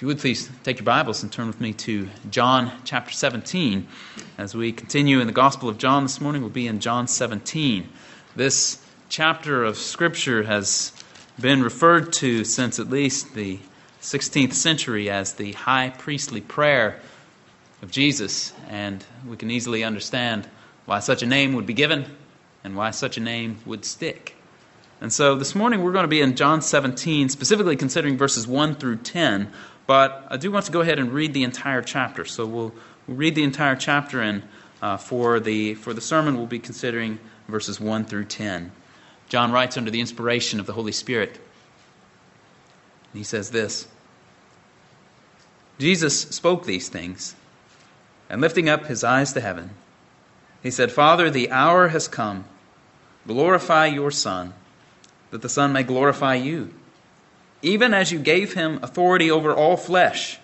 If you would please take your Bibles and turn with me to John chapter 17. As we continue in the Gospel of John this morning, we'll be in John 17. This chapter of Scripture has been referred to since at least the 16th century as the high priestly prayer of Jesus, and we can easily understand why such a name would be given and why such a name would stick. And so this morning we're going to be in John 17, specifically considering verses 1 through 10, but I do want to go ahead and read the entire chapter. So we'll, we'll read the entire chapter, and uh, for, the, for the sermon, we'll be considering verses 1 through 10. John writes under the inspiration of the Holy Spirit. He says this Jesus spoke these things, and lifting up his eyes to heaven, he said, Father, the hour has come. Glorify your Son, that the Son may glorify you even as you gave him authority over all flesh,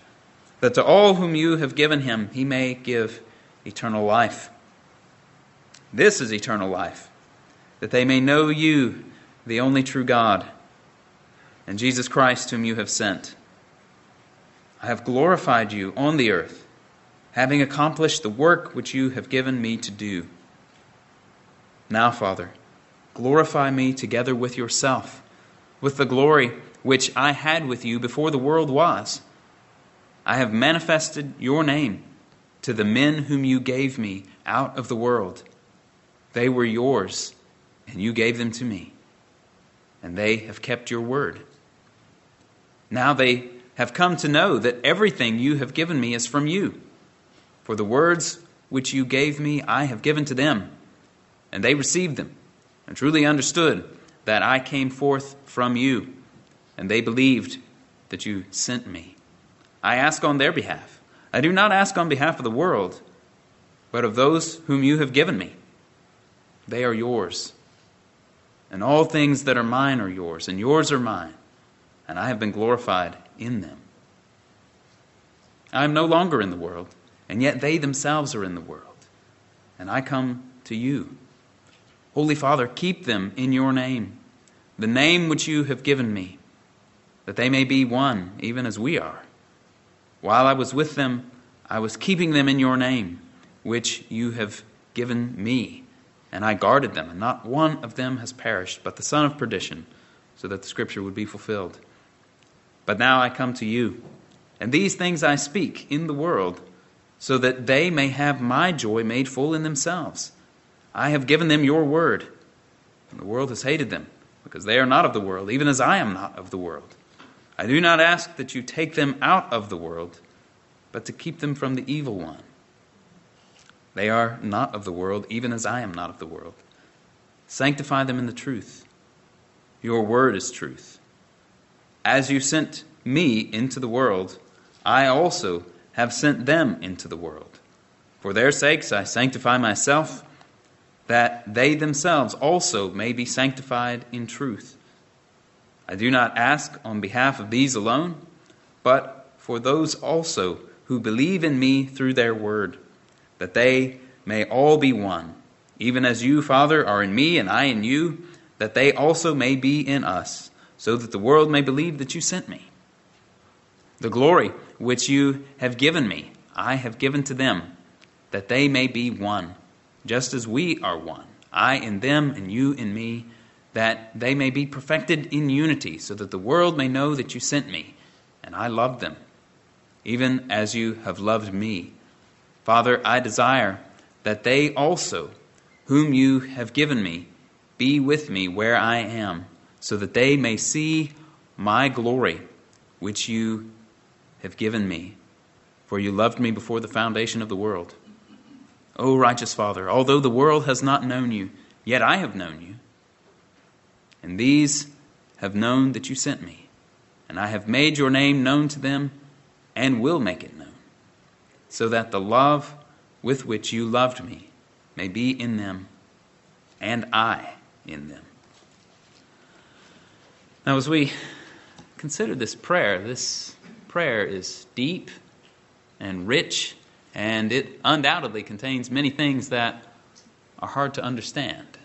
that to all whom you have given him he may give eternal life. This is eternal life, that they may know you, the only true God, and Jesus Christ, whom you have sent. I have glorified you on the earth, having accomplished the work which you have given me to do. Now, Father, glorify me together with yourself, with the glory which I had with you before the world was. I have manifested your name to the men whom you gave me out of the world. They were yours, and you gave them to me, and they have kept your word. Now they have come to know that everything you have given me is from you. For the words which you gave me, I have given to them, and they received them, and truly understood that I came forth from you and they believed that you sent me. I ask on their behalf. I do not ask on behalf of the world, but of those whom you have given me. They are yours. And all things that are mine are yours, and yours are mine, and I have been glorified in them. I am no longer in the world, and yet they themselves are in the world, and I come to you. Holy Father, keep them in your name, the name which you have given me that they may be one, even as we are. While I was with them, I was keeping them in your name, which you have given me, and I guarded them, and not one of them has perished, but the son of perdition, so that the scripture would be fulfilled. But now I come to you, and these things I speak in the world, so that they may have my joy made full in themselves. I have given them your word, and the world has hated them, because they are not of the world, even as I am not of the world. I do not ask that you take them out of the world, but to keep them from the evil one. They are not of the world, even as I am not of the world. Sanctify them in the truth. Your word is truth. As you sent me into the world, I also have sent them into the world. For their sakes I sanctify myself, that they themselves also may be sanctified in truth. I do not ask on behalf of these alone, but for those also who believe in me through their word, that they may all be one, even as you, Father, are in me and I in you, that they also may be in us, so that the world may believe that you sent me. The glory which you have given me, I have given to them, that they may be one, just as we are one, I in them and you in me that they may be perfected in unity, so that the world may know that you sent me, and I loved them, even as you have loved me. Father, I desire that they also, whom you have given me, be with me where I am, so that they may see my glory, which you have given me. For you loved me before the foundation of the world. O righteous Father, although the world has not known you, yet I have known you and these have known that you sent me. And I have made your name known to them and will make it known, so that the love with which you loved me may be in them and I in them. Now, as we consider this prayer, this prayer is deep and rich, and it undoubtedly contains many things that are hard to understand.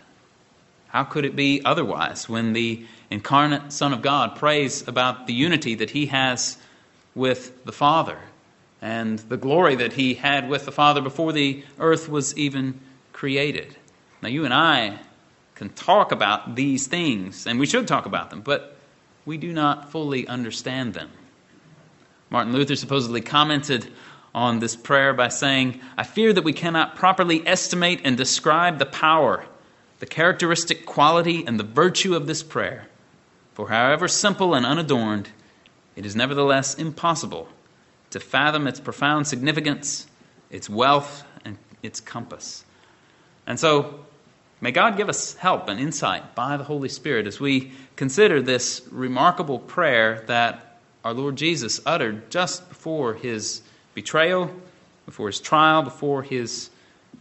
How could it be otherwise when the incarnate Son of God prays about the unity that he has with the Father and the glory that he had with the Father before the earth was even created. Now, you and I can talk about these things, and we should talk about them, but we do not fully understand them. Martin Luther supposedly commented on this prayer by saying, I fear that we cannot properly estimate and describe the power, the characteristic quality, and the virtue of this prayer. For however simple and unadorned, it is nevertheless impossible to fathom its profound significance, its wealth, and its compass. And so, may God give us help and insight by the Holy Spirit as we consider this remarkable prayer that our Lord Jesus uttered just before his betrayal, before his trial, before his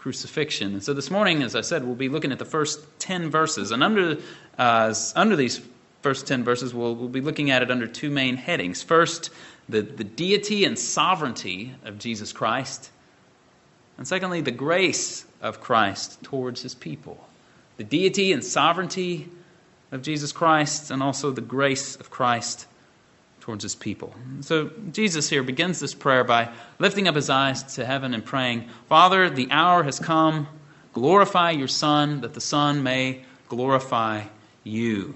crucifixion. And so this morning, as I said, we'll be looking at the first 10 verses. And under, uh, under these first 10 verses, we'll, we'll be looking at it under two main headings. First, the, the deity and sovereignty of Jesus Christ. And secondly, the grace of Christ towards his people. The deity and sovereignty of Jesus Christ, and also the grace of Christ towards his people. So Jesus here begins this prayer by lifting up his eyes to heaven and praying, Father, the hour has come. Glorify your Son, that the Son may glorify you.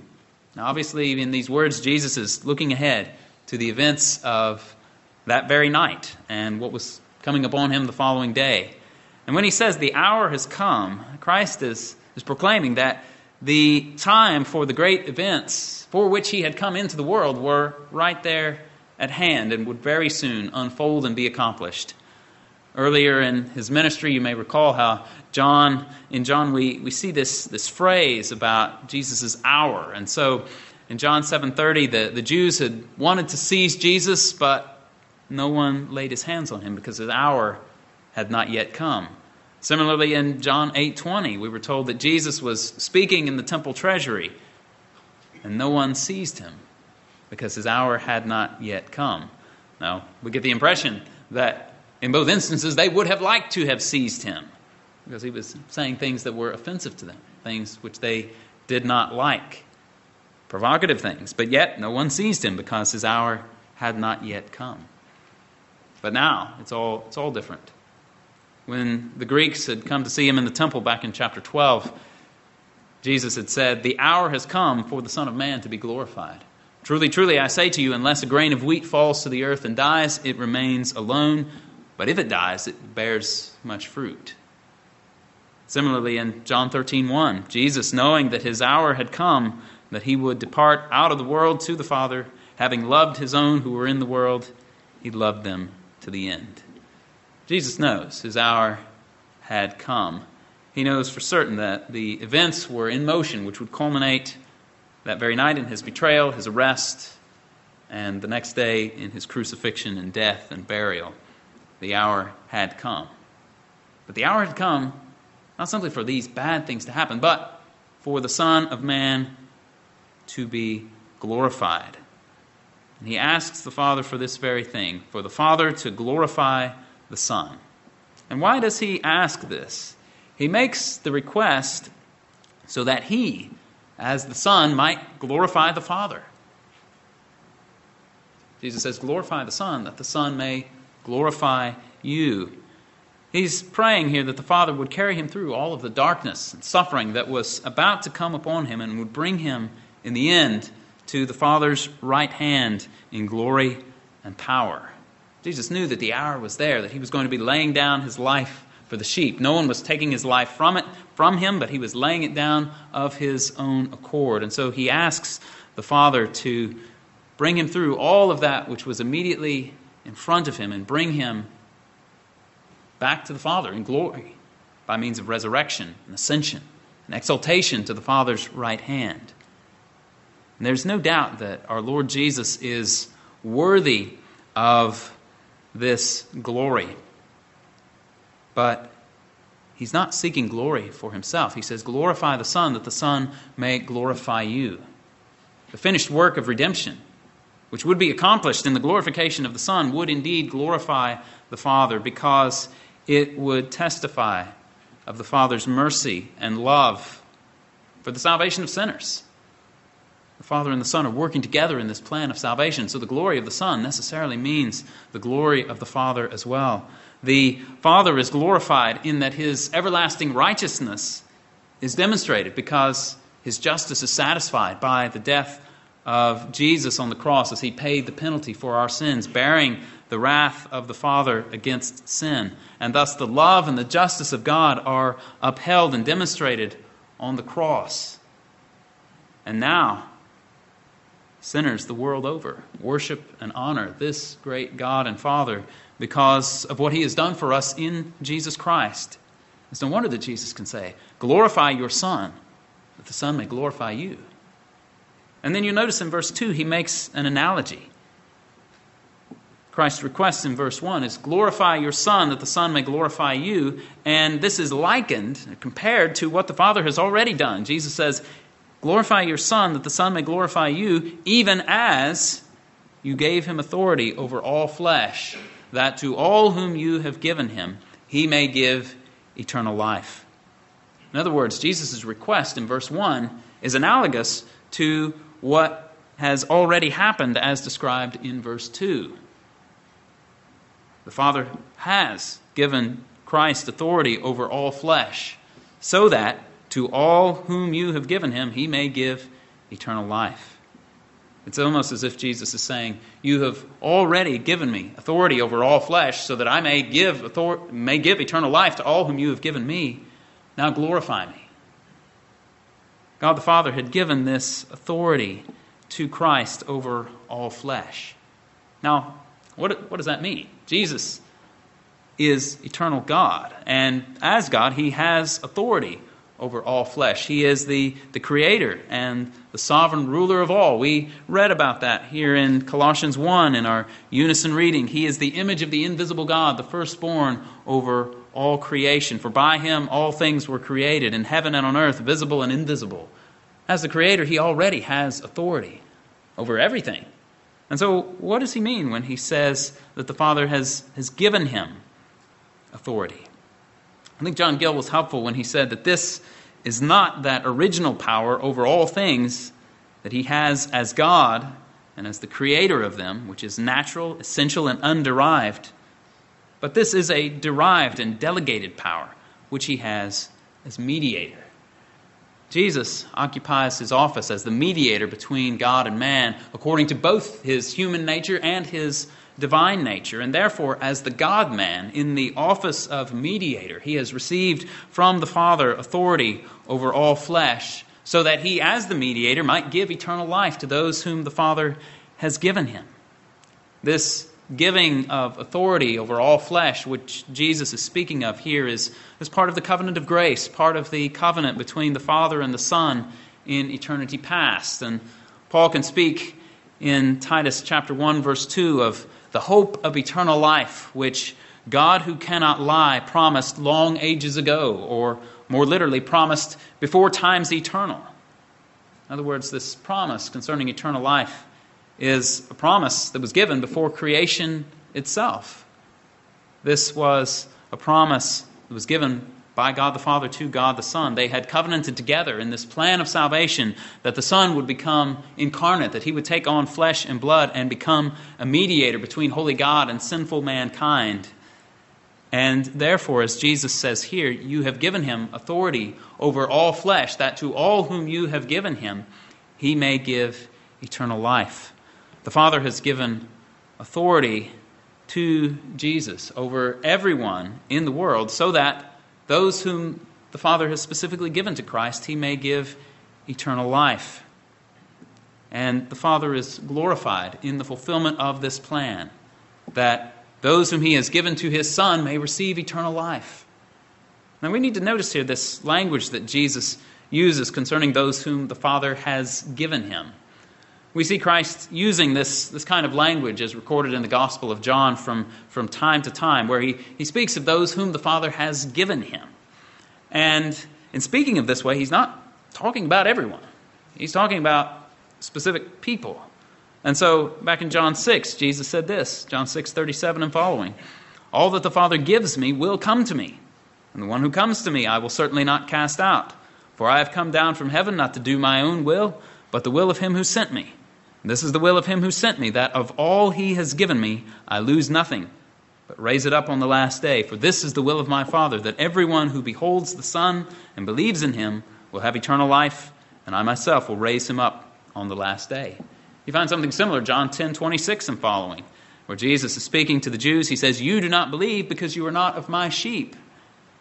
Now, obviously, in these words, Jesus is looking ahead to the events of that very night and what was coming upon him the following day. And when he says the hour has come, Christ is, is proclaiming that the time for the great events for which he had come into the world were right there at hand and would very soon unfold and be accomplished. Earlier in his ministry, you may recall how John, in John, we, we see this, this phrase about Jesus' hour. And so in John 7:30, the, the Jews had wanted to seize Jesus, but no one laid his hands on him because his hour had not yet come. Similarly, in John 8:20, we were told that Jesus was speaking in the temple treasury, and no one seized him because his hour had not yet come. Now, we get the impression that in both instances they would have liked to have seized him because he was saying things that were offensive to them, things which they did not like provocative things, but yet no one seized him because his hour had not yet come. But now it's all, it's all different. When the Greeks had come to see him in the temple back in chapter 12, Jesus had said, The hour has come for the Son of Man to be glorified. Truly, truly, I say to you, unless a grain of wheat falls to the earth and dies, it remains alone. But if it dies, it bears much fruit. Similarly, in John 13, 1, Jesus, knowing that his hour had come, that he would depart out of the world to the Father, having loved his own who were in the world, he loved them to the end. Jesus knows his hour had come. He knows for certain that the events were in motion which would culminate that very night in his betrayal, his arrest, and the next day in his crucifixion and death and burial. The hour had come. But the hour had come not simply for these bad things to happen, but for the Son of Man to be glorified. And he asks the Father for this very thing, for the Father to glorify the Son. And why does he ask this? He makes the request so that he, as the Son, might glorify the Father. Jesus says, Glorify the Son, that the Son may glorify you. He's praying here that the Father would carry him through all of the darkness and suffering that was about to come upon him and would bring him in the end to the Father's right hand in glory and power. Jesus knew that the hour was there, that he was going to be laying down his life for the sheep. No one was taking his life from it from him, but he was laying it down of his own accord. And so he asks the Father to bring him through all of that which was immediately in front of him and bring him back to the Father in glory by means of resurrection and ascension and exaltation to the Father's right hand. And there's no doubt that our Lord Jesus is worthy of this glory. But he's not seeking glory for himself. He says, Glorify the Son, that the Son may glorify you. The finished work of redemption, which would be accomplished in the glorification of the Son, would indeed glorify the Father because it would testify of the Father's mercy and love for the salvation of sinners. The Father and the Son are working together in this plan of salvation. So the glory of the Son necessarily means the glory of the Father as well. The Father is glorified in that his everlasting righteousness is demonstrated because his justice is satisfied by the death of Jesus on the cross as he paid the penalty for our sins, bearing the wrath of the Father against sin. And thus the love and the justice of God are upheld and demonstrated on the cross. And now, sinners the world over worship and honor this great God and Father because of what he has done for us in Jesus Christ. It's no wonder that Jesus can say, Glorify your Son, that the Son may glorify you. And then you notice in verse 2, he makes an analogy. Christ's request in verse 1 is glorify your Son that the Son may glorify you. And this is likened, compared to what the Father has already done. Jesus says, Glorify your Son, that the Son may glorify you, even as you gave him authority over all flesh, that to all whom you have given him, he may give eternal life. In other words, Jesus' request in verse 1 is analogous to what has already happened as described in verse 2. The Father has given Christ authority over all flesh, so that to all whom you have given him, he may give eternal life. It's almost as if Jesus is saying, You have already given me authority over all flesh, so that I may give, may give eternal life to all whom you have given me. Now glorify me. God the Father had given this authority to Christ over all flesh. Now, what, what does that mean? Jesus is eternal God, and as God, he has authority over all flesh. He is the, the creator and the sovereign ruler of all. We read about that here in Colossians 1 in our unison reading. He is the image of the invisible God, the firstborn over all creation. For by him all things were created, in heaven and on earth, visible and invisible. As the creator, he already has authority over everything. And so, what does he mean when he says that the Father has, has given him authority? I think John Gill was helpful when he said that this is not that original power over all things that he has as God and as the creator of them, which is natural, essential, and underived. But this is a derived and delegated power, which he has as mediator. Jesus occupies his office as the mediator between God and man, according to both his human nature and his divine nature, and therefore, as the God man in the office of mediator, he has received from the Father authority over all flesh, so that he, as the mediator, might give eternal life to those whom the Father has given him. This giving of authority over all flesh, which Jesus is speaking of here, is, is part of the covenant of grace, part of the covenant between the Father and the Son in eternity past. And Paul can speak in Titus chapter 1, verse 2 of the hope of eternal life, which God, who cannot lie, promised long ages ago, or more literally, promised before times eternal. In other words, this promise concerning eternal life is a promise that was given before creation itself. This was a promise that was given by God the Father to God the Son. They had covenanted together in this plan of salvation that the Son would become incarnate, that he would take on flesh and blood and become a mediator between holy God and sinful mankind. And therefore, as Jesus says here, you have given him authority over all flesh, that to all whom you have given him, he may give eternal life. The Father has given authority to Jesus over everyone in the world so that those whom the Father has specifically given to Christ, he may give eternal life. And the Father is glorified in the fulfillment of this plan, that those whom he has given to his Son may receive eternal life. Now we need to notice here this language that Jesus uses concerning those whom the Father has given him. We see Christ using this, this kind of language as recorded in the Gospel of John from, from time to time, where he, he speaks of those whom the Father has given him. And in speaking of this way, he's not talking about everyone, he's talking about specific people. And so, back in John 6, Jesus said this John 6, 37 and following All that the Father gives me will come to me, and the one who comes to me I will certainly not cast out. For I have come down from heaven not to do my own will but the will of him who sent me. This is the will of him who sent me, that of all he has given me, I lose nothing, but raise it up on the last day. For this is the will of my Father, that everyone who beholds the Son and believes in him will have eternal life, and I myself will raise him up on the last day. You find something similar, John 10 26 and following, where Jesus is speaking to the Jews. He says, You do not believe because you are not of my sheep.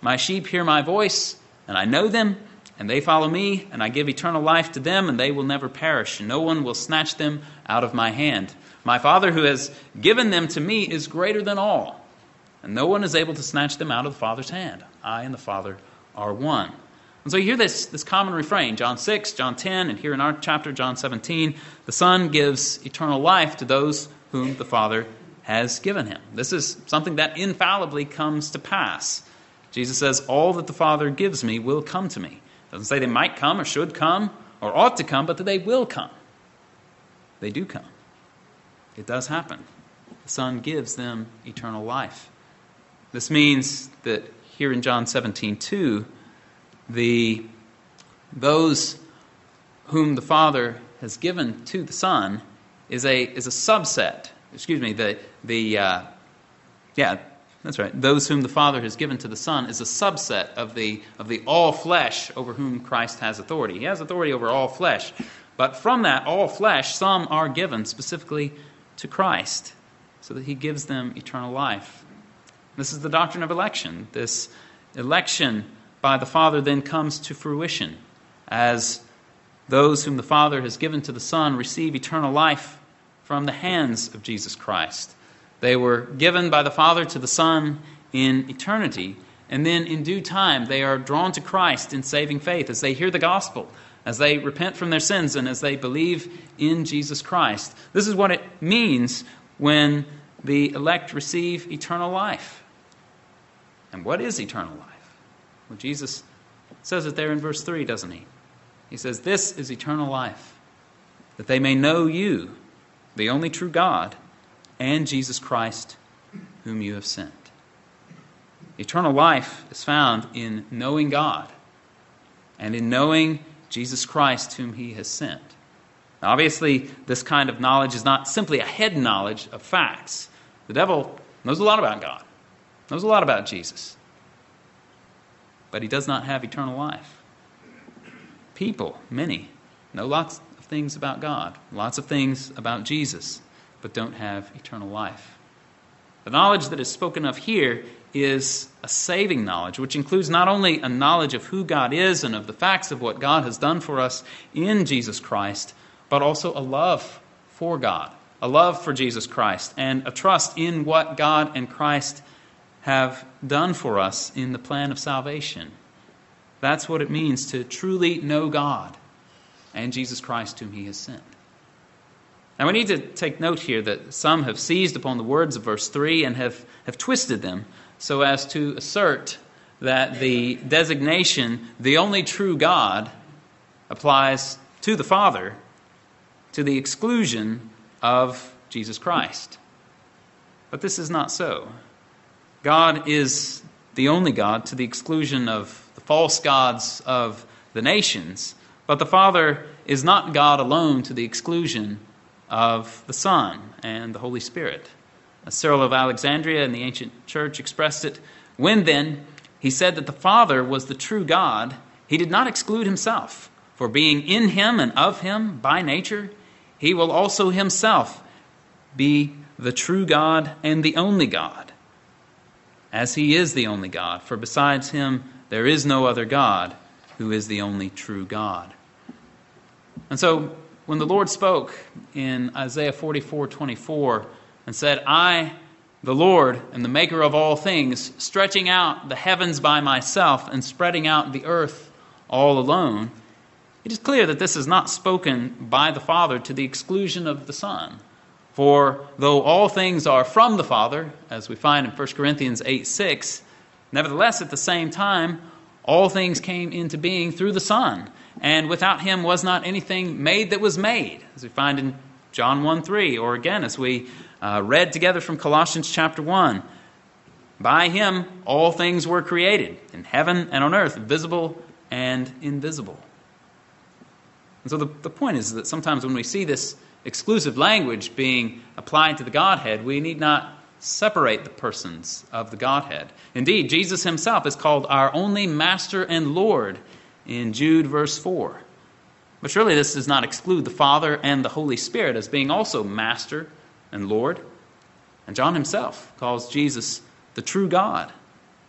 My sheep hear my voice, and I know them, and they follow me, and I give eternal life to them, and they will never perish. No one will snatch them out of my hand. My Father who has given them to me is greater than all, and no one is able to snatch them out of the Father's hand. I and the Father are one. And so you hear this, this common refrain John 6, John 10, and here in our chapter, John 17 the Son gives eternal life to those whom the Father has given him. This is something that infallibly comes to pass. Jesus says, All that the Father gives me will come to me. Doesn't say they might come or should come or ought to come, but that they will come. They do come. It does happen. The Son gives them eternal life. This means that here in John 17, 2, the, those whom the Father has given to the Son is a, is a subset. Excuse me, the, the uh, yeah, that's right. Those whom the Father has given to the Son is a subset of the, of the all flesh over whom Christ has authority. He has authority over all flesh. But from that all flesh, some are given specifically to Christ so that he gives them eternal life. This is the doctrine of election. This election by the Father then comes to fruition as those whom the Father has given to the Son receive eternal life from the hands of Jesus Christ. They were given by the Father to the Son in eternity, and then in due time they are drawn to Christ in saving faith as they hear the gospel, as they repent from their sins, and as they believe in Jesus Christ. This is what it means when the elect receive eternal life. And what is eternal life? Well, Jesus says it there in verse 3, doesn't he? He says, This is eternal life, that they may know you, the only true God, and Jesus Christ, whom you have sent. Eternal life is found in knowing God and in knowing Jesus Christ, whom he has sent. Now, obviously, this kind of knowledge is not simply a head knowledge of facts. The devil knows a lot about God, knows a lot about Jesus but he does not have eternal life. People, many, know lots of things about God, lots of things about Jesus, but don't have eternal life. The knowledge that is spoken of here is a saving knowledge, which includes not only a knowledge of who God is and of the facts of what God has done for us in Jesus Christ, but also a love for God, a love for Jesus Christ, and a trust in what God and Christ have done for us in the plan of salvation. That's what it means to truly know God and Jesus Christ, whom He has sent. Now, we need to take note here that some have seized upon the words of verse 3 and have, have twisted them so as to assert that the designation, the only true God, applies to the Father to the exclusion of Jesus Christ. But this is not so. God is the only God to the exclusion of the false gods of the nations, but the Father is not God alone to the exclusion of the Son and the Holy Spirit. As Cyril of Alexandria in the ancient church expressed it, when then he said that the Father was the true God, he did not exclude himself, for being in him and of him by nature, he will also himself be the true God and the only God as he is the only God, for besides him there is no other God who is the only true God. And so when the Lord spoke in Isaiah 44 24 and said, I, the Lord, am the maker of all things, stretching out the heavens by myself and spreading out the earth all alone, it is clear that this is not spoken by the Father to the exclusion of the Son. For though all things are from the Father, as we find in 1 Corinthians 8 6, nevertheless, at the same time, all things came into being through the Son, and without him was not anything made that was made, as we find in John 1 3, or again, as we uh, read together from Colossians chapter 1. By him all things were created, in heaven and on earth, visible and invisible. And so the, the point is that sometimes when we see this exclusive language being applied to the Godhead, we need not separate the persons of the Godhead. Indeed, Jesus himself is called our only Master and Lord in Jude verse 4. But surely this does not exclude the Father and the Holy Spirit as being also Master and Lord. And John himself calls Jesus the true God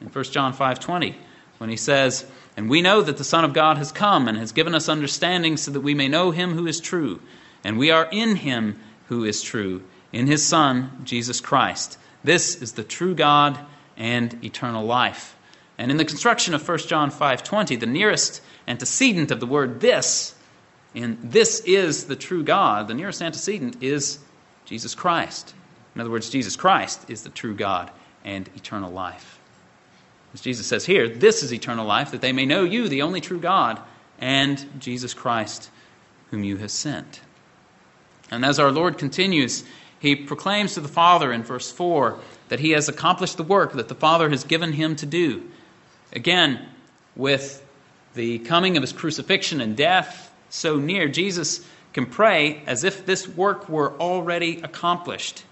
in 1 John 5:20 when he says, "And we know that the Son of God has come and has given us understanding so that we may know him who is true, and we are in him who is true, in his Son Jesus Christ. This is the true God and eternal life." And in the construction of 1 John 5:20, the nearest antecedent of the word this in this is the true God, the nearest antecedent is Jesus Christ. In other words, Jesus Christ is the true God and eternal life. As Jesus says here, this is eternal life, that they may know you, the only true God, and Jesus Christ, whom you have sent. And as our Lord continues, he proclaims to the Father in verse 4 that he has accomplished the work that the Father has given him to do. Again, with the coming of his crucifixion and death so near, Jesus can pray as if this work were already accomplished.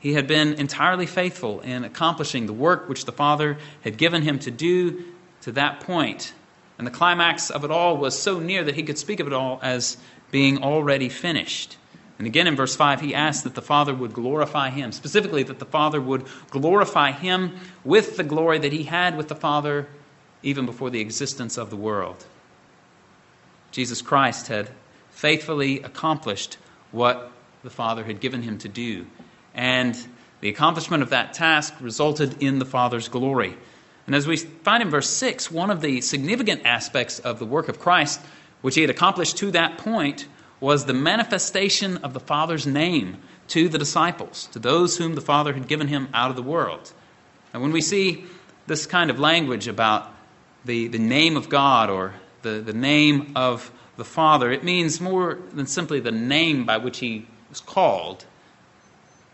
He had been entirely faithful in accomplishing the work which the Father had given him to do to that point. And the climax of it all was so near that he could speak of it all as being already finished. And again in verse 5, he asked that the Father would glorify him, specifically that the Father would glorify him with the glory that he had with the Father even before the existence of the world. Jesus Christ had faithfully accomplished what the Father had given him to do. And the accomplishment of that task resulted in the Father's glory. And as we find in verse 6, one of the significant aspects of the work of Christ, which he had accomplished to that point, was the manifestation of the Father's name to the disciples, to those whom the Father had given him out of the world. And when we see this kind of language about the, the name of God or the, the name of the Father, it means more than simply the name by which he was called.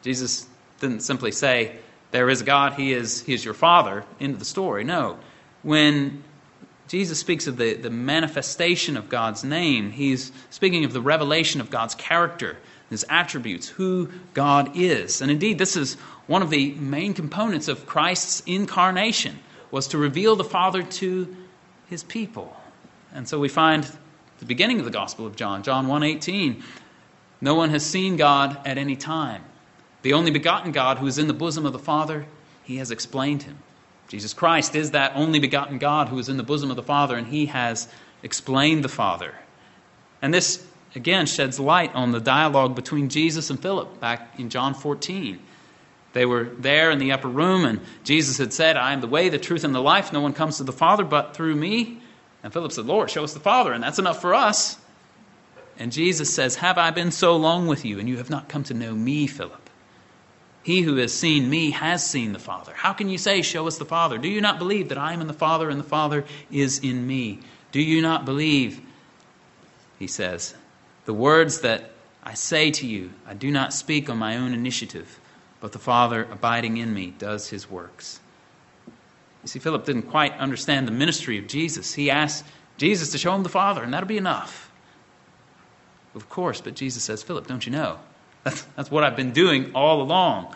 Jesus didn't simply say, There is God, he is, he is your Father, into the story. No. When Jesus speaks of the, the manifestation of God's name, he's speaking of the revelation of God's character, his attributes, who God is. And indeed, this is one of the main components of Christ's incarnation, was to reveal the Father to his people. And so we find the beginning of the Gospel of John, John 1:18, no one has seen God at any time. The only begotten God who is in the bosom of the Father, he has explained him. Jesus Christ is that only begotten God who is in the bosom of the Father, and he has explained the Father. And this, again, sheds light on the dialogue between Jesus and Philip back in John 14. They were there in the upper room, and Jesus had said, I am the way, the truth, and the life. No one comes to the Father but through me. And Philip said, Lord, show us the Father, and that's enough for us. And Jesus says, Have I been so long with you, and you have not come to know me, Philip? He who has seen me has seen the Father. How can you say, Show us the Father? Do you not believe that I am in the Father and the Father is in me? Do you not believe, he says, the words that I say to you, I do not speak on my own initiative, but the Father abiding in me does his works. You see, Philip didn't quite understand the ministry of Jesus. He asked Jesus to show him the Father, and that'll be enough. Of course, but Jesus says, Philip, don't you know? That's, that's what I've been doing all along.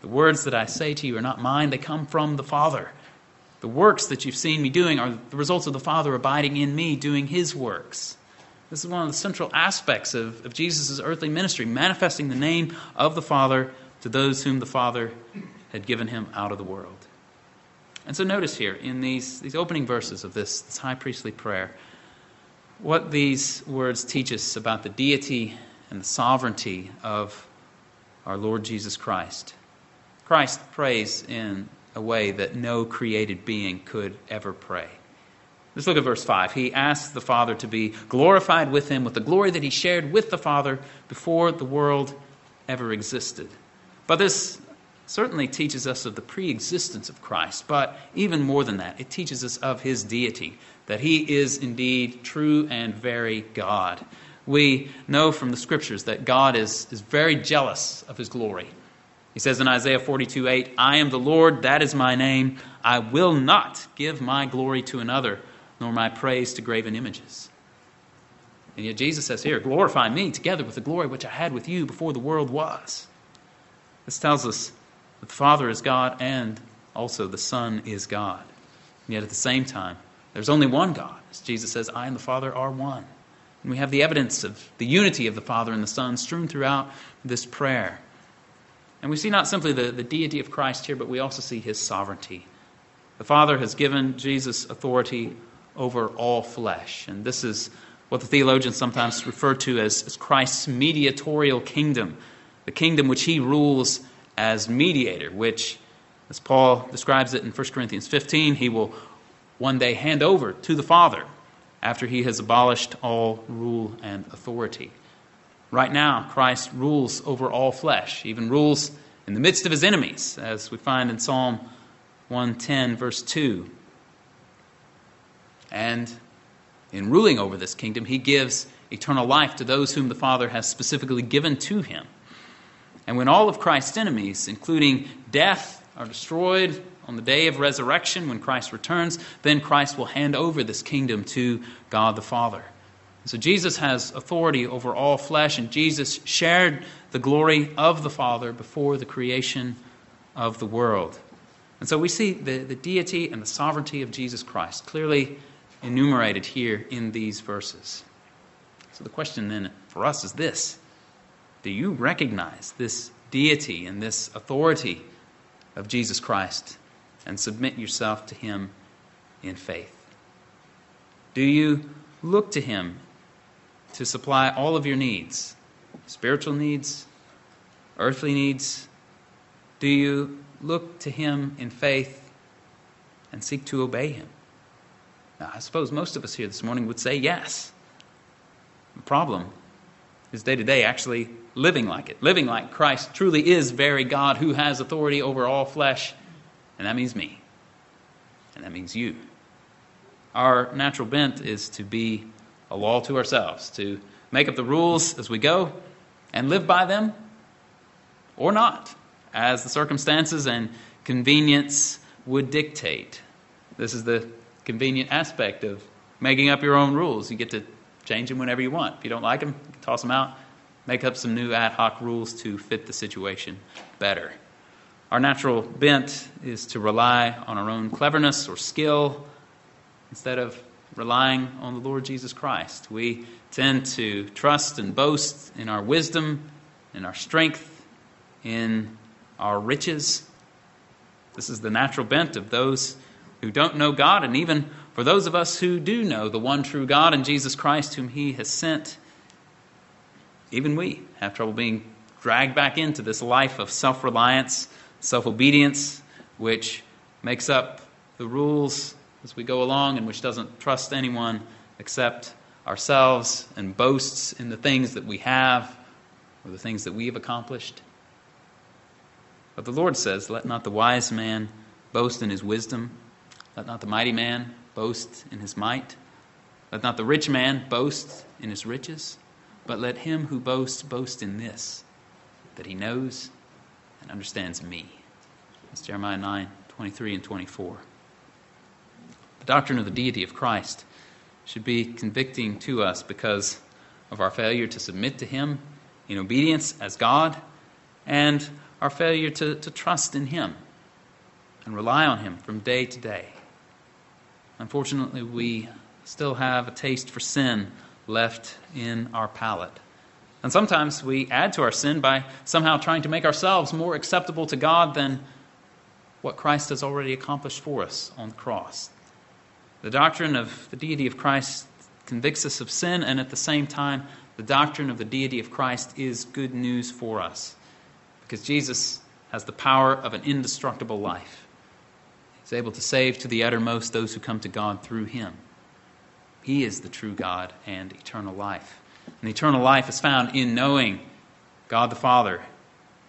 The words that I say to you are not mine, they come from the Father. The works that you've seen me doing are the results of the Father abiding in me, doing his works. This is one of the central aspects of, of Jesus' earthly ministry, manifesting the name of the Father to those whom the Father had given him out of the world. And so notice here in these, these opening verses of this, this high priestly prayer, what these words teach us about the deity and the sovereignty of our Lord Jesus Christ. Christ prays in a way that no created being could ever pray. Let's look at verse 5. He asks the Father to be glorified with him with the glory that he shared with the Father before the world ever existed. But this certainly teaches us of the pre existence of Christ, but even more than that, it teaches us of his deity, that he is indeed true and very God we know from the scriptures that God is, is very jealous of his glory. He says in Isaiah 42 8, I am the Lord, that is my name. I will not give my glory to another, nor my praise to graven images. And yet Jesus says here, glorify me together with the glory which I had with you before the world was. This tells us that the Father is God and also the Son is God. And yet at the same time, there's only one God. As Jesus says, I and the Father are one. And we have the evidence of the unity of the Father and the Son strewn throughout this prayer. And we see not simply the, the deity of Christ here, but we also see his sovereignty. The Father has given Jesus authority over all flesh. And this is what the theologians sometimes refer to as, as Christ's mediatorial kingdom, the kingdom which he rules as mediator, which, as Paul describes it in 1 Corinthians 15, he will one day hand over to the Father after he has abolished all rule and authority. Right now, Christ rules over all flesh, even rules in the midst of his enemies, as we find in Psalm 110, verse 2. And in ruling over this kingdom, he gives eternal life to those whom the Father has specifically given to him. And when all of Christ's enemies, including death, are destroyed on the day of resurrection, when Christ returns, then Christ will hand over this kingdom to God the Father. So Jesus has authority over all flesh, and Jesus shared the glory of the Father before the creation of the world. And so we see the, the deity and the sovereignty of Jesus Christ clearly enumerated here in these verses. So the question then for us is this Do you recognize this deity and this authority of Jesus Christ and submit yourself to Him in faith? Do you look to Him to supply all of your needs spiritual needs, earthly needs? Do you look to Him in faith and seek to obey Him? Now, I suppose most of us here this morning would say yes. The problem is day to day actually living like it, living like Christ truly is very God who has authority over all flesh, and that means me, and that means you. Our natural bent is to be a law to ourselves, to make up the rules as we go and live by them or not, as the circumstances and convenience would dictate. This is the convenient aspect of making up your own rules. You get to change them whenever you want. If you don't like them, toss them out, make up some new ad hoc rules to fit the situation better. Our natural bent is to rely on our own cleverness or skill instead of relying on the Lord Jesus Christ. We tend to trust and boast in our wisdom, in our strength, in our riches. This is the natural bent of those who don't know God, and even for those of us who do know the one true God and Jesus Christ, whom He has sent. Even we have trouble being dragged back into this life of self reliance, self obedience, which makes up the rules as we go along and which doesn't trust anyone except ourselves and boasts in the things that we have or the things that we have accomplished. But the Lord says, Let not the wise man boast in his wisdom, let not the mighty man boast in his might, let not the rich man boast in his riches, but let him who boasts boast in this, that he knows and understands me. That's Jeremiah 9 23 and 24. The doctrine of the deity of Christ should be convicting to us because of our failure to submit to Him in obedience as God and our failure to, to trust in Him and rely on Him from day to day. Unfortunately, we still have a taste for sin left in our palate. And sometimes we add to our sin by somehow trying to make ourselves more acceptable to God than what Christ has already accomplished for us on the cross. The doctrine of the deity of Christ convicts us of sin, and at the same time, the doctrine of the deity of Christ is good news for us because Jesus has the power of an indestructible life. He's able to save to the uttermost those who come to God through him. He is the true God and eternal life. And eternal life is found in knowing God the Father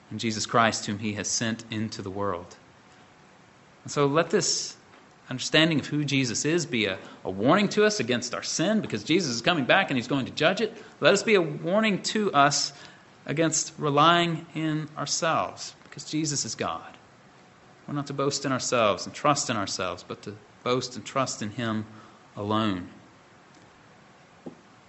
and Jesus Christ, whom He has sent into the world. And so let this understanding of who Jesus is be a, a warning to us against our sin because Jesus is coming back and he's going to judge it. Let us be a warning to us against relying in ourselves because Jesus is God. We're not to boast in ourselves and trust in ourselves, but to boast and trust in Him alone.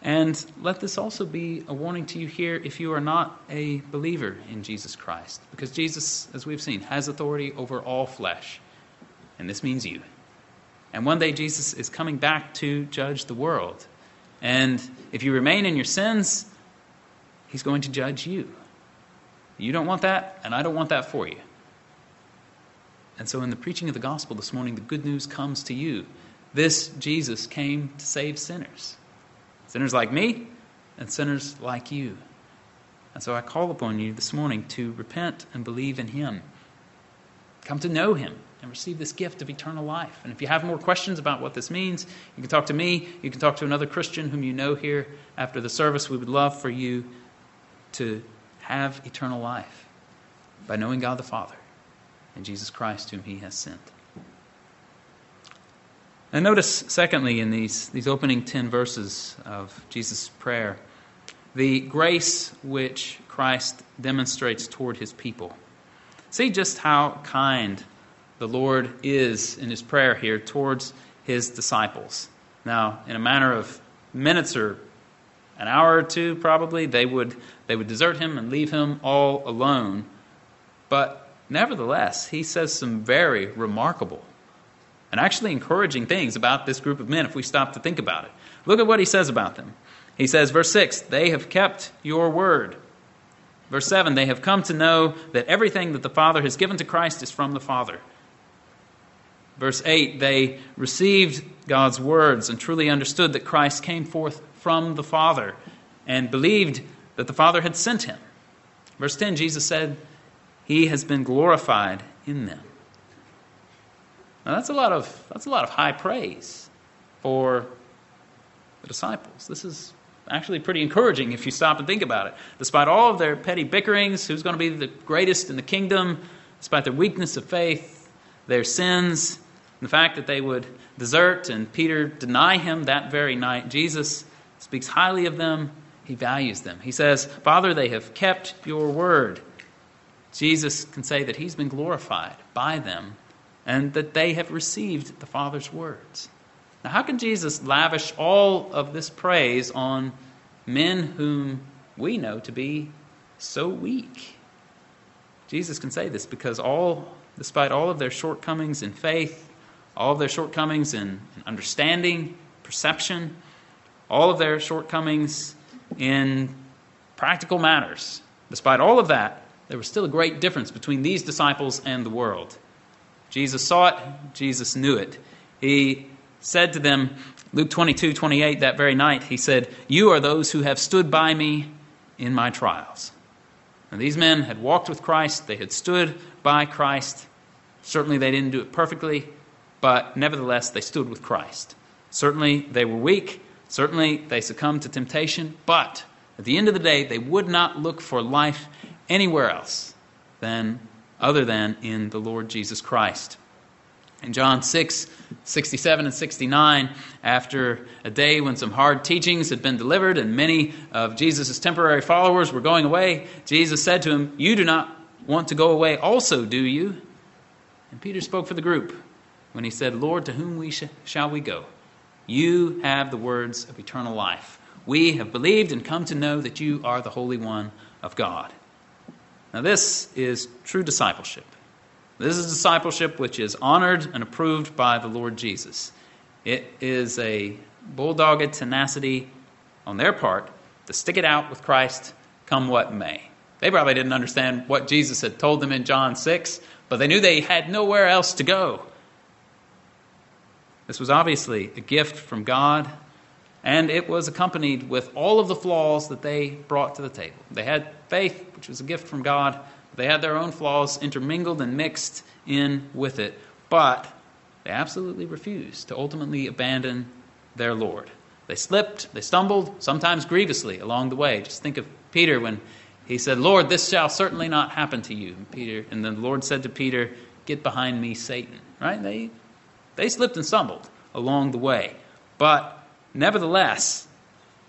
And let this also be a warning to you here if you are not a believer in Jesus Christ. Because Jesus, as we've seen, has authority over all flesh. And this means you. And one day Jesus is coming back to judge the world. And if you remain in your sins, he's going to judge you. You don't want that, and I don't want that for you. And so, in the preaching of the gospel this morning, the good news comes to you. This Jesus came to save sinners sinners like me and sinners like you. And so, I call upon you this morning to repent and believe in him. Come to know him and receive this gift of eternal life. And if you have more questions about what this means, you can talk to me. You can talk to another Christian whom you know here after the service. We would love for you to have eternal life by knowing God the Father and Jesus Christ, whom He has sent. And notice, secondly, in these, these opening 10 verses of Jesus' prayer, the grace which Christ demonstrates toward His people. See just how kind the Lord is in His prayer here towards His disciples. Now, in a matter of minutes or an hour or two, probably, they would, they would desert Him and leave Him all alone. But Nevertheless, he says some very remarkable and actually encouraging things about this group of men if we stop to think about it. Look at what he says about them. He says, verse 6, they have kept your word. Verse 7, they have come to know that everything that the Father has given to Christ is from the Father. Verse 8, they received God's words and truly understood that Christ came forth from the Father and believed that the Father had sent him. Verse 10, Jesus said, he has been glorified in them. Now that's a lot of that's a lot of high praise for the disciples. This is actually pretty encouraging if you stop and think about it. Despite all of their petty bickerings, who's going to be the greatest in the kingdom, despite their weakness of faith, their sins, the fact that they would desert and Peter deny him that very night, Jesus speaks highly of them. He values them. He says, Father, they have kept your word. Jesus can say that he's been glorified by them and that they have received the Father's words. Now, how can Jesus lavish all of this praise on men whom we know to be so weak? Jesus can say this because all, despite all of their shortcomings in faith, all of their shortcomings in, in understanding, perception, all of their shortcomings in practical matters, despite all of that, there was still a great difference between these disciples and the world. Jesus saw it, Jesus knew it. He said to them, Luke 22 28, that very night, he said, You are those who have stood by me in my trials. And these men had walked with Christ, they had stood by Christ. Certainly they didn't do it perfectly, but nevertheless they stood with Christ. Certainly they were weak, certainly they succumbed to temptation, but at the end of the day, they would not look for life anywhere else than other than in the Lord Jesus Christ. In John 6, 67 and 69, after a day when some hard teachings had been delivered and many of Jesus' temporary followers were going away, Jesus said to him, You do not want to go away also, do you? And Peter spoke for the group when he said, Lord, to whom we sh- shall we go? You have the words of eternal life. We have believed and come to know that you are the Holy One of God. Now, this is true discipleship. This is discipleship which is honored and approved by the Lord Jesus. It is a bulldogged tenacity on their part to stick it out with Christ, come what may. They probably didn't understand what Jesus had told them in John 6, but they knew they had nowhere else to go. This was obviously a gift from God and it was accompanied with all of the flaws that they brought to the table. They had faith, which was a gift from God. They had their own flaws intermingled and mixed in with it, but they absolutely refused to ultimately abandon their Lord. They slipped, they stumbled, sometimes grievously along the way. Just think of Peter when he said, Lord, this shall certainly not happen to you. And Peter, and then the Lord said to Peter, Get behind me, Satan. Right? They, they slipped and stumbled along the way. But Nevertheless,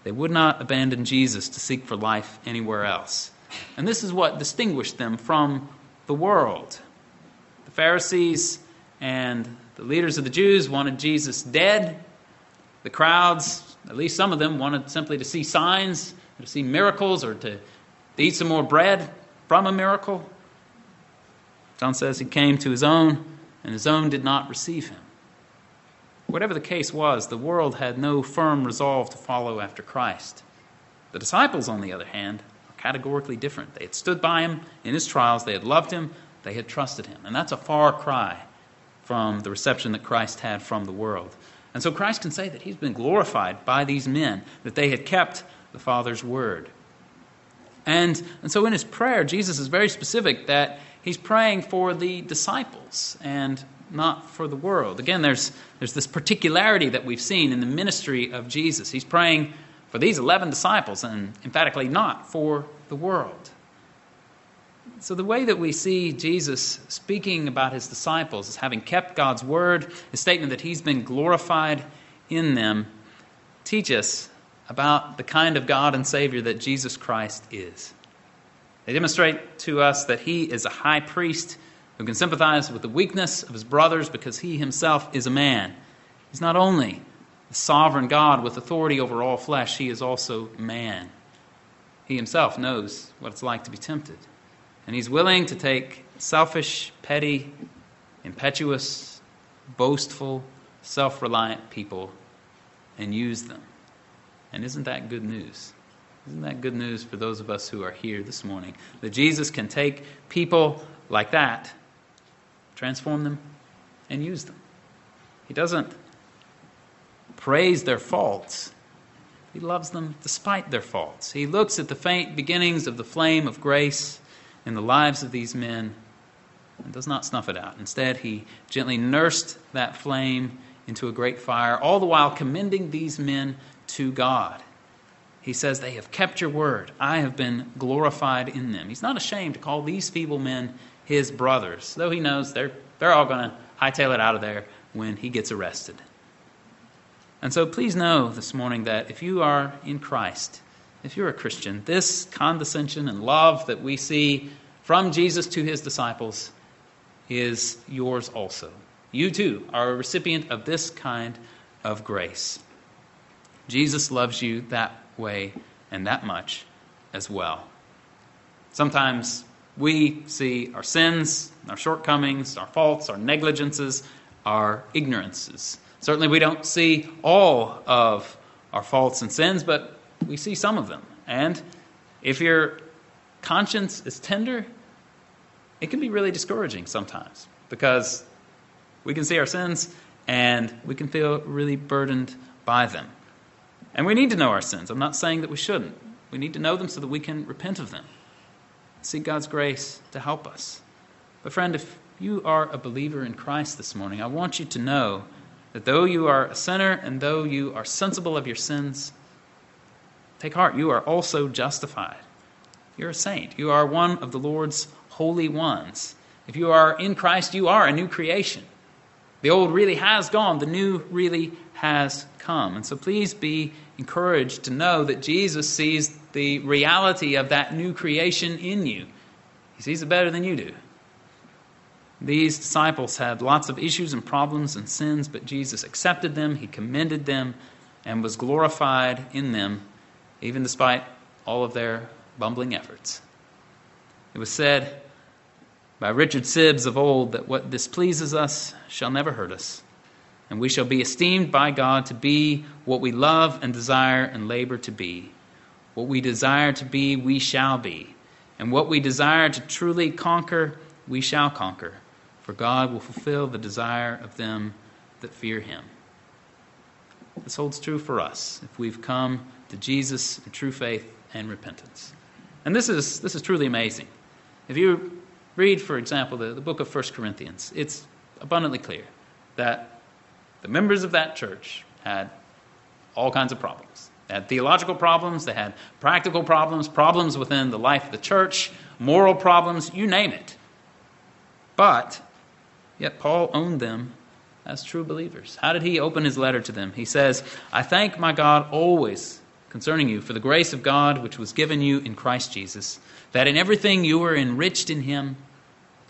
they would not abandon Jesus to seek for life anywhere else. And this is what distinguished them from the world. The Pharisees and the leaders of the Jews wanted Jesus dead. The crowds At least some of them wanted simply to see signs, to see miracles, or to, to eat some more bread from a miracle. John says he came to his own, and his own did not receive him. Whatever the case was, the world had no firm resolve to follow after Christ. The disciples, on the other hand, are categorically different. They had stood by him in his trials, they had loved him, they had trusted him. And that's a far cry from the reception that Christ had from the world. And so Christ can say that he's been glorified by these men, that they had kept the Father's word. And, and so in his prayer, Jesus is very specific that he's praying for the disciples and not for the world. Again, there's, there's this particularity that we've seen in the ministry of Jesus. He's praying for these 11 disciples and emphatically not for the world. So, the way that we see Jesus speaking about his disciples as having kept God's word, his statement that he's been glorified in them, teach us about the kind of God and Savior that Jesus Christ is. They demonstrate to us that he is a high priest who can sympathize with the weakness of his brothers because he himself is a man. He's not only the sovereign God with authority over all flesh, he is also man. He himself knows what it's like to be tempted. And he's willing to take selfish, petty, impetuous, boastful, self reliant people and use them. And isn't that good news? Isn't that good news for those of us who are here this morning? That Jesus can take people like that, transform them, and use them. He doesn't praise their faults, He loves them despite their faults. He looks at the faint beginnings of the flame of grace in the lives of these men and does not snuff it out. Instead, he gently nursed that flame into a great fire, all the while commending these men to God. He says, They have kept your word. I have been glorified in them. He's not ashamed to call these feeble men his brothers, though he knows they're, they're all going to hightail it out of there when he gets arrested. And so please know this morning that if you are in Christ, if you're a Christian, this condescension and love that we see from Jesus to his disciples is yours also. You too are a recipient of this kind of grace. Jesus loves you that way and that much as well. Sometimes we see our sins, our shortcomings, our faults, our negligences, our ignorances. Certainly, we don't see all of our faults and sins, but we see some of them. And if your conscience is tender, it can be really discouraging sometimes because we can see our sins and we can feel really burdened by them. And we need to know our sins. I'm not saying that we shouldn't. We need to know them so that we can repent of them. Seek God's grace to help us. But, friend, if you are a believer in Christ this morning, I want you to know that though you are a sinner and though you are sensible of your sins, Take heart, you are also justified. You're a saint. You are one of the Lord's holy ones. If you are in Christ, you are a new creation. The old really has gone, the new really has come. And so please be encouraged to know that Jesus sees the reality of that new creation in you. He sees it better than you do. These disciples had lots of issues and problems and sins, but Jesus accepted them, He commended them, and was glorified in them even despite all of their bumbling efforts. It was said by Richard Sibbes of old that what displeases us shall never hurt us, and we shall be esteemed by God to be what we love and desire and labor to be. What we desire to be, we shall be. And what we desire to truly conquer, we shall conquer. For God will fulfill the desire of them that fear him. This holds true for us if we've come to Jesus in true faith and repentance. And this is, this is truly amazing. If you read, for example, the, the book of 1 Corinthians, it's abundantly clear that the members of that church had all kinds of problems. They had theological problems, they had practical problems, problems within the life of the church, moral problems, you name it. But yet Paul owned them as true believers. How did he open his letter to them? He says, I thank my God always concerning you for the grace of God which was given you in Christ Jesus, that in everything you were enriched in him,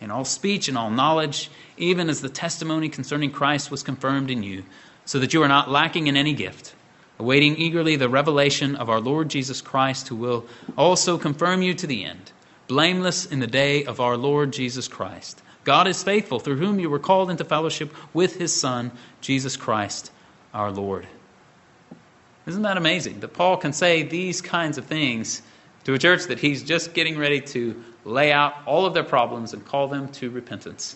in all speech and all knowledge, even as the testimony concerning Christ was confirmed in you, so that you are not lacking in any gift, awaiting eagerly the revelation of our Lord Jesus Christ, who will also confirm you to the end, blameless in the day of our Lord Jesus Christ. God is faithful, through whom you were called into fellowship with his Son, Jesus Christ our Lord. Isn't that amazing that Paul can say these kinds of things to a church that he's just getting ready to lay out all of their problems and call them to repentance?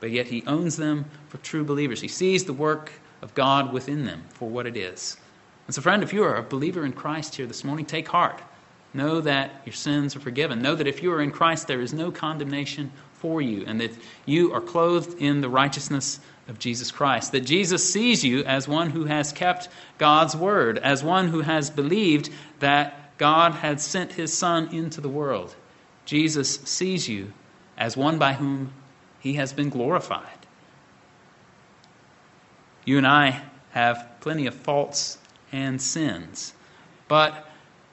But yet he owns them for true believers. He sees the work of God within them for what it is. And so, friend, if you are a believer in Christ here this morning, take heart. Know that your sins are forgiven. Know that if you are in Christ, there is no condemnation for you, and that you are clothed in the righteousness of Jesus Christ. That Jesus sees you as one who has kept God's word, as one who has believed that God had sent his Son into the world. Jesus sees you as one by whom he has been glorified. You and I have plenty of faults and sins. But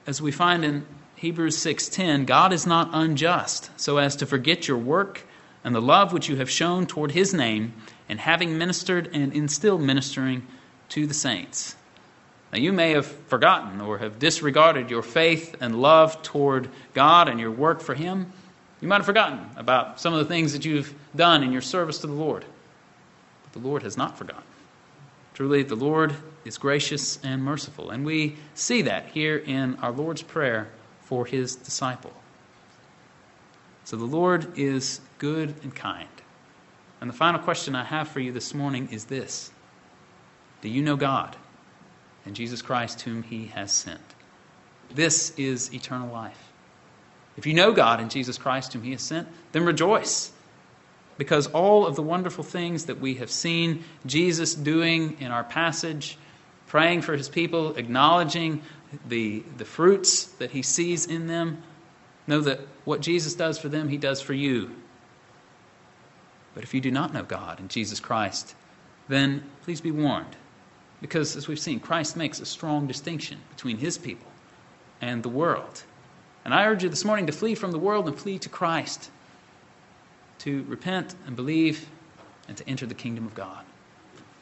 as we find in Hebrews 6:10, God is not unjust so as to forget your work and the love which you have shown toward his name and having ministered and in still ministering to the saints. Now, you may have forgotten or have disregarded your faith and love toward God and your work for Him. You might have forgotten about some of the things that you've done in your service to the Lord. But the Lord has not forgotten. Truly, the Lord is gracious and merciful. And we see that here in our Lord's Prayer for His disciple. So the Lord is good and kind. And the final question I have for you this morning is this Do you know God and Jesus Christ, whom He has sent? This is eternal life. If you know God and Jesus Christ, whom He has sent, then rejoice. Because all of the wonderful things that we have seen Jesus doing in our passage, praying for His people, acknowledging the, the fruits that He sees in them, know that what Jesus does for them, He does for you but if you do not know God and Jesus Christ, then please be warned. Because, as we've seen, Christ makes a strong distinction between his people and the world. And I urge you this morning to flee from the world and flee to Christ, to repent and believe, and to enter the kingdom of God.